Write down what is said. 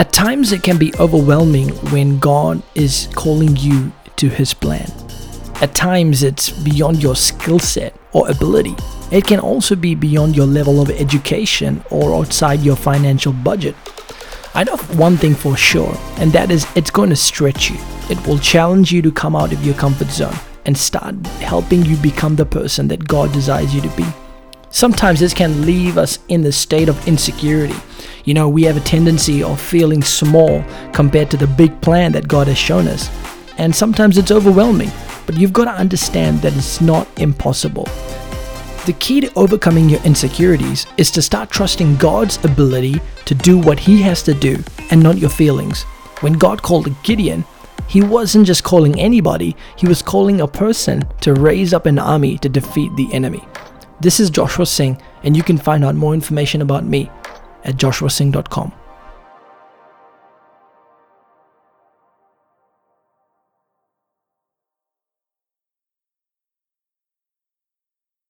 At times, it can be overwhelming when God is calling you to His plan. At times, it's beyond your skill set or ability. It can also be beyond your level of education or outside your financial budget. I know one thing for sure, and that is it's going to stretch you. It will challenge you to come out of your comfort zone and start helping you become the person that God desires you to be. Sometimes this can leave us in the state of insecurity. You know, we have a tendency of feeling small compared to the big plan that God has shown us. And sometimes it's overwhelming, but you've got to understand that it's not impossible. The key to overcoming your insecurities is to start trusting God's ability to do what He has to do and not your feelings. When God called Gideon, He wasn't just calling anybody, He was calling a person to raise up an army to defeat the enemy. This is Joshua Singh, and you can find out more information about me at joshuasingh.com.